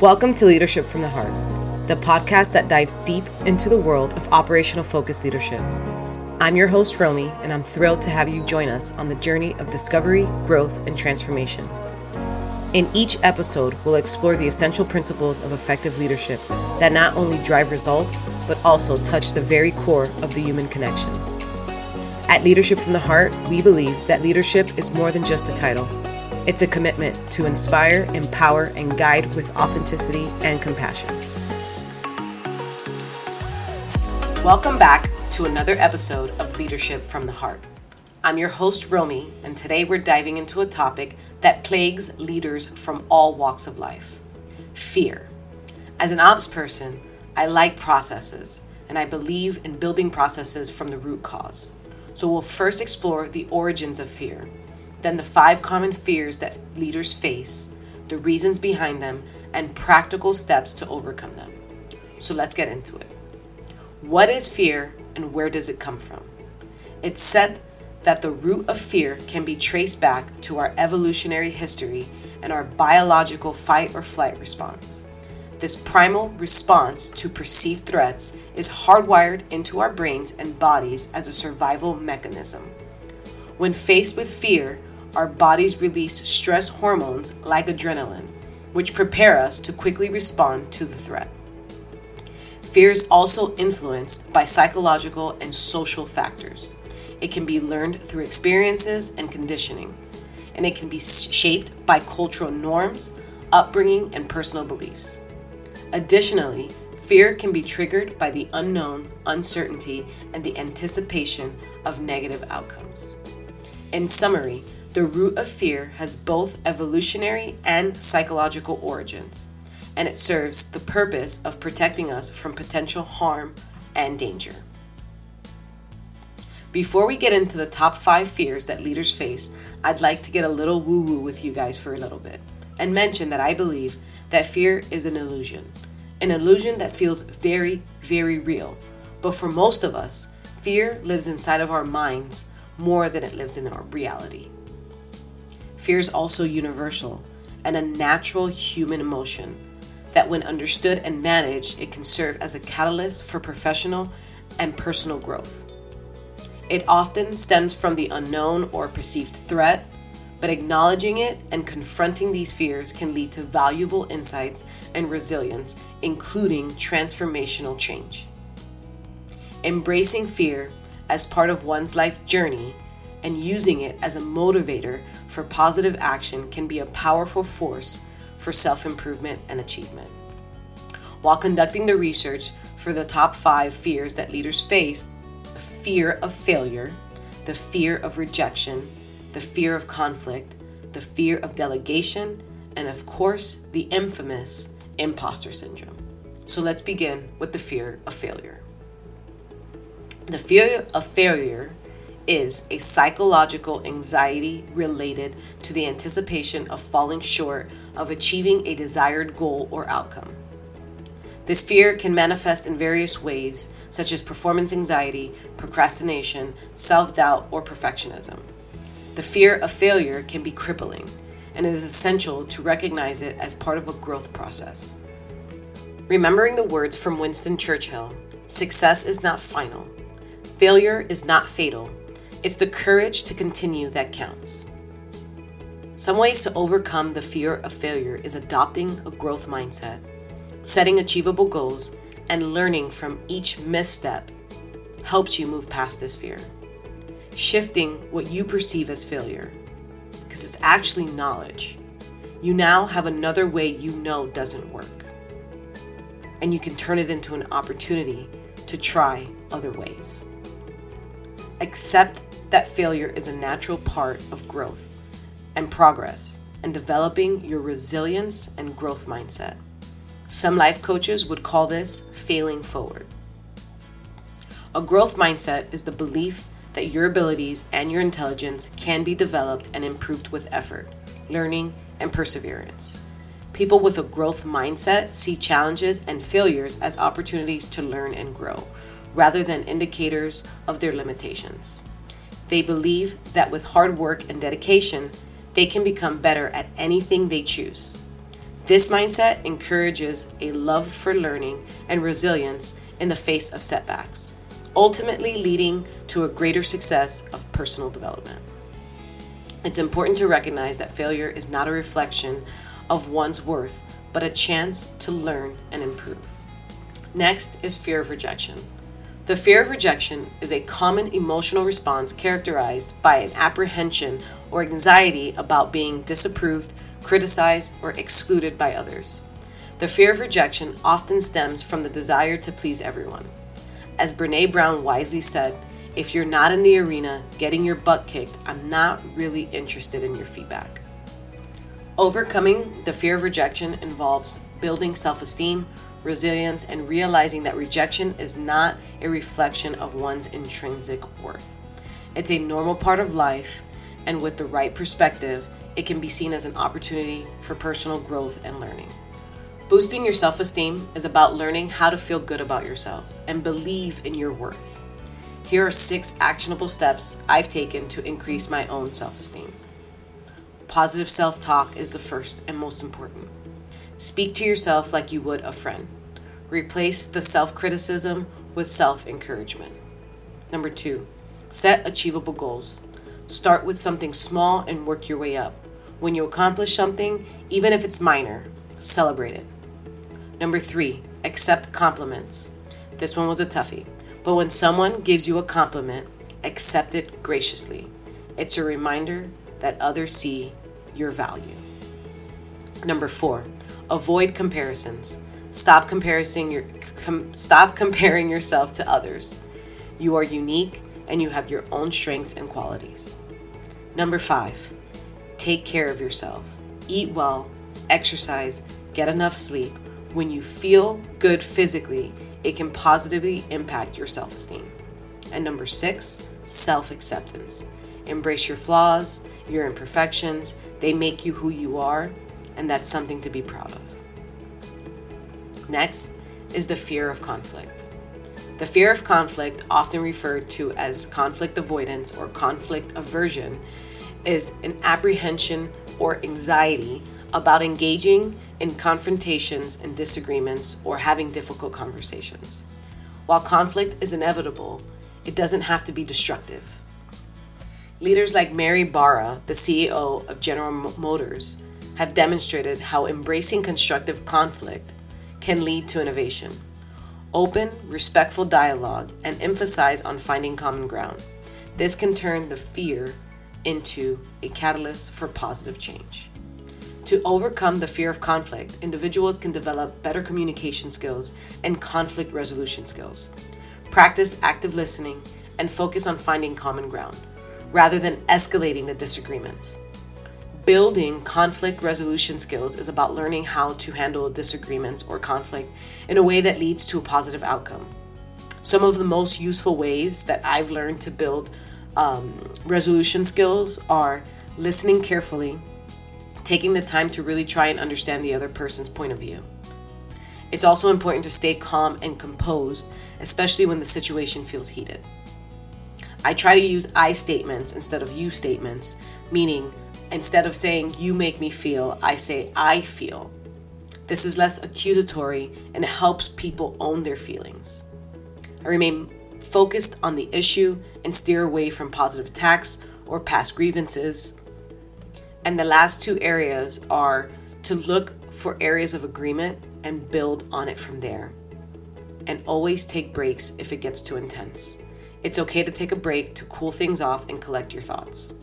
Welcome to Leadership from the Heart, the podcast that dives deep into the world of operational focused leadership. I'm your host, Romie, and I'm thrilled to have you join us on the journey of discovery, growth, and transformation. In each episode, we'll explore the essential principles of effective leadership that not only drive results, but also touch the very core of the human connection. At Leadership from the Heart, we believe that leadership is more than just a title. It's a commitment to inspire, empower, and guide with authenticity and compassion. Welcome back to another episode of Leadership from the Heart. I'm your host, Romie, and today we're diving into a topic that plagues leaders from all walks of life fear. As an ops person, I like processes, and I believe in building processes from the root cause. So we'll first explore the origins of fear then the five common fears that leaders face, the reasons behind them, and practical steps to overcome them. So let's get into it. What is fear and where does it come from? It's said that the root of fear can be traced back to our evolutionary history and our biological fight or flight response. This primal response to perceived threats is hardwired into our brains and bodies as a survival mechanism. When faced with fear, our bodies release stress hormones like adrenaline, which prepare us to quickly respond to the threat. Fear is also influenced by psychological and social factors. It can be learned through experiences and conditioning, and it can be shaped by cultural norms, upbringing, and personal beliefs. Additionally, fear can be triggered by the unknown, uncertainty, and the anticipation of negative outcomes. In summary, the root of fear has both evolutionary and psychological origins, and it serves the purpose of protecting us from potential harm and danger. Before we get into the top five fears that leaders face, I'd like to get a little woo woo with you guys for a little bit and mention that I believe that fear is an illusion, an illusion that feels very, very real. But for most of us, fear lives inside of our minds more than it lives in our reality. Fear is also universal and a natural human emotion that, when understood and managed, it can serve as a catalyst for professional and personal growth. It often stems from the unknown or perceived threat, but acknowledging it and confronting these fears can lead to valuable insights and resilience, including transformational change. Embracing fear as part of one's life journey and using it as a motivator for positive action can be a powerful force for self improvement and achievement. While conducting the research for the top five fears that leaders face the fear of failure, the fear of rejection, the fear of conflict, the fear of delegation, and of course, the infamous imposter syndrome. So let's begin with the fear of failure. The fear of failure is a psychological anxiety related to the anticipation of falling short of achieving a desired goal or outcome. This fear can manifest in various ways, such as performance anxiety, procrastination, self doubt, or perfectionism. The fear of failure can be crippling, and it is essential to recognize it as part of a growth process. Remembering the words from Winston Churchill success is not final, failure is not fatal, it's the courage to continue that counts. Some ways to overcome the fear of failure is adopting a growth mindset, setting achievable goals, and learning from each misstep helps you move past this fear. Shifting what you perceive as failure, because it's actually knowledge. You now have another way you know doesn't work. And you can turn it into an opportunity to try other ways. Accept that failure is a natural part of growth and progress and developing your resilience and growth mindset. Some life coaches would call this failing forward. A growth mindset is the belief that your abilities and your intelligence can be developed and improved with effort, learning, and perseverance. People with a growth mindset see challenges and failures as opportunities to learn and grow, rather than indicators of their limitations. They believe that with hard work and dedication, they can become better at anything they choose. This mindset encourages a love for learning and resilience in the face of setbacks, ultimately leading to a greater success of personal development. It's important to recognize that failure is not a reflection of one's worth, but a chance to learn and improve. Next is fear of rejection. The fear of rejection is a common emotional response characterized by an apprehension or anxiety about being disapproved, criticized, or excluded by others. The fear of rejection often stems from the desire to please everyone. As Brene Brown wisely said, if you're not in the arena getting your butt kicked, I'm not really interested in your feedback. Overcoming the fear of rejection involves building self esteem, resilience, and realizing that rejection is not a reflection of one's intrinsic worth. It's a normal part of life, and with the right perspective, it can be seen as an opportunity for personal growth and learning. Boosting your self esteem is about learning how to feel good about yourself and believe in your worth. Here are six actionable steps I've taken to increase my own self esteem. Positive self talk is the first and most important. Speak to yourself like you would a friend. Replace the self criticism with self encouragement. Number two, set achievable goals. Start with something small and work your way up. When you accomplish something, even if it's minor, celebrate it. Number three, accept compliments. This one was a toughie, but when someone gives you a compliment, accept it graciously. It's a reminder that others see your value. Number four, avoid comparisons. Stop comparing your com, stop comparing yourself to others. You are unique and you have your own strengths and qualities. Number 5. Take care of yourself. Eat well, exercise, get enough sleep. When you feel good physically, it can positively impact your self esteem. And number six, self acceptance. Embrace your flaws, your imperfections. They make you who you are, and that's something to be proud of. Next is the fear of conflict. The fear of conflict, often referred to as conflict avoidance or conflict aversion, is an apprehension or anxiety about engaging in confrontations and disagreements or having difficult conversations. While conflict is inevitable, it doesn't have to be destructive. Leaders like Mary Barra, the CEO of General Motors, have demonstrated how embracing constructive conflict can lead to innovation. Open, respectful dialogue and emphasize on finding common ground. This can turn the fear into a catalyst for positive change. To overcome the fear of conflict, individuals can develop better communication skills and conflict resolution skills. Practice active listening and focus on finding common ground rather than escalating the disagreements. Building conflict resolution skills is about learning how to handle disagreements or conflict in a way that leads to a positive outcome. Some of the most useful ways that I've learned to build um, resolution skills are listening carefully, taking the time to really try and understand the other person's point of view. It's also important to stay calm and composed, especially when the situation feels heated. I try to use I statements instead of you statements, meaning Instead of saying, you make me feel, I say, I feel. This is less accusatory and helps people own their feelings. I remain focused on the issue and steer away from positive attacks or past grievances. And the last two areas are to look for areas of agreement and build on it from there. And always take breaks if it gets too intense. It's okay to take a break to cool things off and collect your thoughts.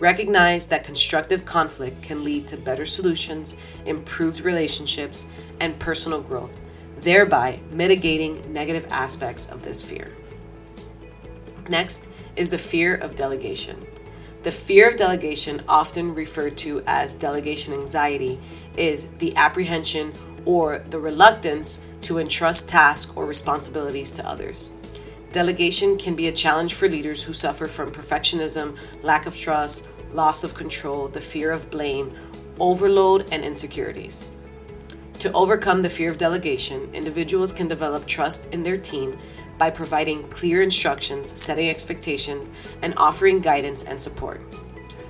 Recognize that constructive conflict can lead to better solutions, improved relationships, and personal growth, thereby mitigating negative aspects of this fear. Next is the fear of delegation. The fear of delegation, often referred to as delegation anxiety, is the apprehension or the reluctance to entrust tasks or responsibilities to others. Delegation can be a challenge for leaders who suffer from perfectionism, lack of trust, loss of control, the fear of blame, overload, and insecurities. To overcome the fear of delegation, individuals can develop trust in their team by providing clear instructions, setting expectations, and offering guidance and support.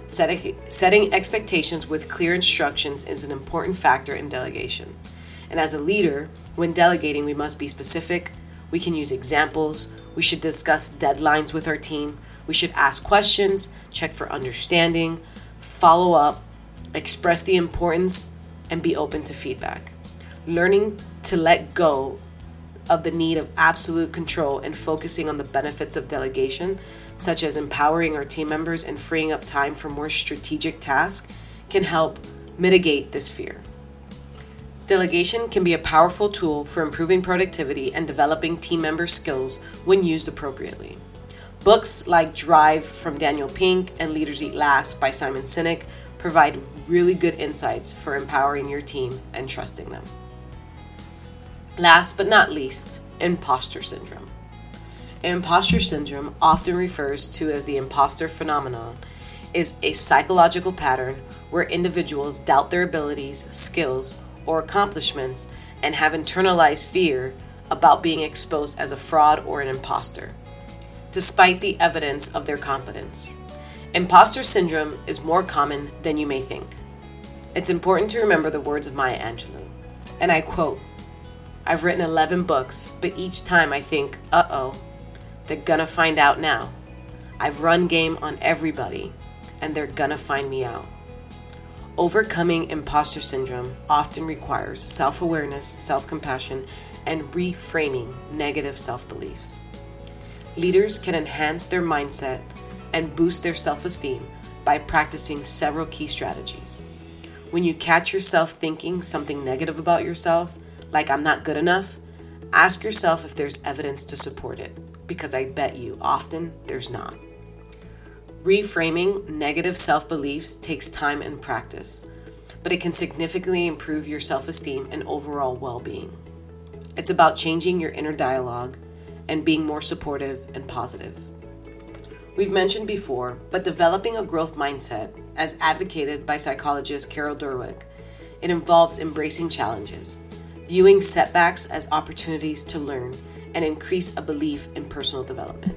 Setting expectations with clear instructions is an important factor in delegation. And as a leader, when delegating, we must be specific. We can use examples. We should discuss deadlines with our team. We should ask questions, check for understanding, follow up, express the importance, and be open to feedback. Learning to let go of the need of absolute control and focusing on the benefits of delegation, such as empowering our team members and freeing up time for more strategic tasks, can help mitigate this fear. Delegation can be a powerful tool for improving productivity and developing team member skills when used appropriately. Books like Drive from Daniel Pink and Leaders Eat Last by Simon Sinek provide really good insights for empowering your team and trusting them. Last but not least, imposter syndrome. Imposter syndrome, often refers to as the imposter phenomenon, is a psychological pattern where individuals doubt their abilities, skills, or accomplishments and have internalized fear about being exposed as a fraud or an imposter, despite the evidence of their competence. Imposter syndrome is more common than you may think. It's important to remember the words of Maya Angelou, and I quote I've written 11 books, but each time I think, uh oh, they're gonna find out now. I've run game on everybody, and they're gonna find me out. Overcoming imposter syndrome often requires self awareness, self compassion, and reframing negative self beliefs. Leaders can enhance their mindset and boost their self esteem by practicing several key strategies. When you catch yourself thinking something negative about yourself, like I'm not good enough, ask yourself if there's evidence to support it, because I bet you often there's not. Reframing negative self beliefs takes time and practice, but it can significantly improve your self esteem and overall well being. It's about changing your inner dialogue and being more supportive and positive. We've mentioned before, but developing a growth mindset, as advocated by psychologist Carol Dweck, it involves embracing challenges, viewing setbacks as opportunities to learn and increase a belief in personal development.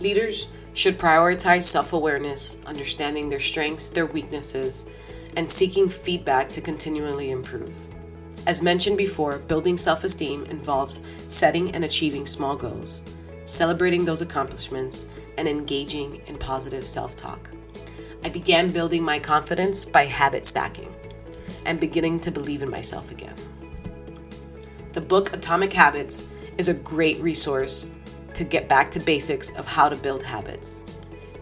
Leaders should prioritize self awareness, understanding their strengths, their weaknesses, and seeking feedback to continually improve. As mentioned before, building self esteem involves setting and achieving small goals, celebrating those accomplishments, and engaging in positive self talk. I began building my confidence by habit stacking and beginning to believe in myself again. The book Atomic Habits is a great resource to get back to basics of how to build habits.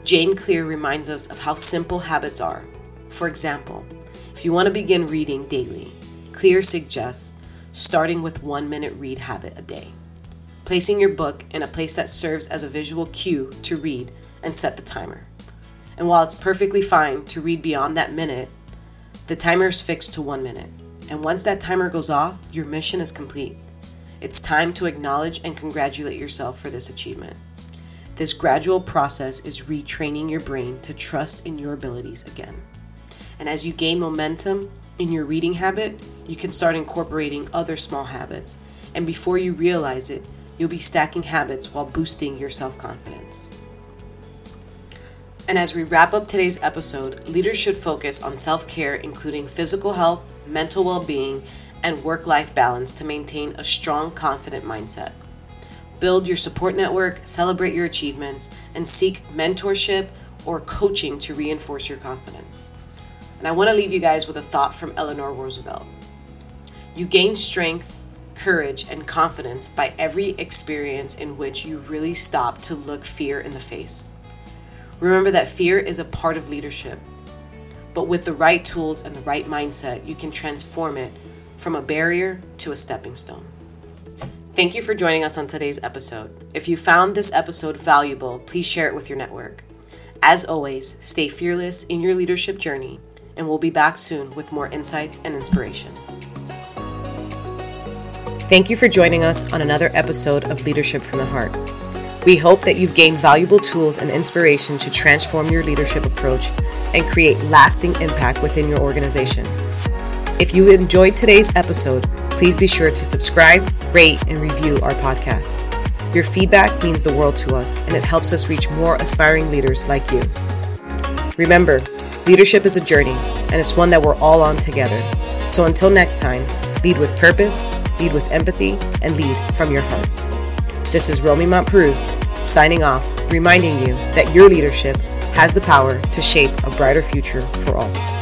James Clear reminds us of how simple habits are. For example, if you want to begin reading daily, Clear suggests starting with one minute read habit a day, placing your book in a place that serves as a visual cue to read and set the timer. And while it's perfectly fine to read beyond that minute, the timer is fixed to one minute. And once that timer goes off, your mission is complete. It's time to acknowledge and congratulate yourself for this achievement. This gradual process is retraining your brain to trust in your abilities again. And as you gain momentum in your reading habit, you can start incorporating other small habits. And before you realize it, you'll be stacking habits while boosting your self confidence. And as we wrap up today's episode, leaders should focus on self care, including physical health, mental well being, and work life balance to maintain a strong, confident mindset. Build your support network, celebrate your achievements, and seek mentorship or coaching to reinforce your confidence. And I want to leave you guys with a thought from Eleanor Roosevelt. You gain strength, courage, and confidence by every experience in which you really stop to look fear in the face. Remember that fear is a part of leadership, but with the right tools and the right mindset, you can transform it from a barrier to a stepping stone. Thank you for joining us on today's episode. If you found this episode valuable, please share it with your network. As always, stay fearless in your leadership journey, and we'll be back soon with more insights and inspiration. Thank you for joining us on another episode of Leadership from the Heart. We hope that you've gained valuable tools and inspiration to transform your leadership approach and create lasting impact within your organization. If you enjoyed today's episode, please be sure to subscribe, rate, and review our podcast. Your feedback means the world to us and it helps us reach more aspiring leaders like you. Remember, leadership is a journey, and it's one that we're all on together. So until next time, lead with purpose, lead with empathy, and lead from your heart. This is Romie Montperuz signing off, reminding you that your leadership has the power to shape a brighter future for all.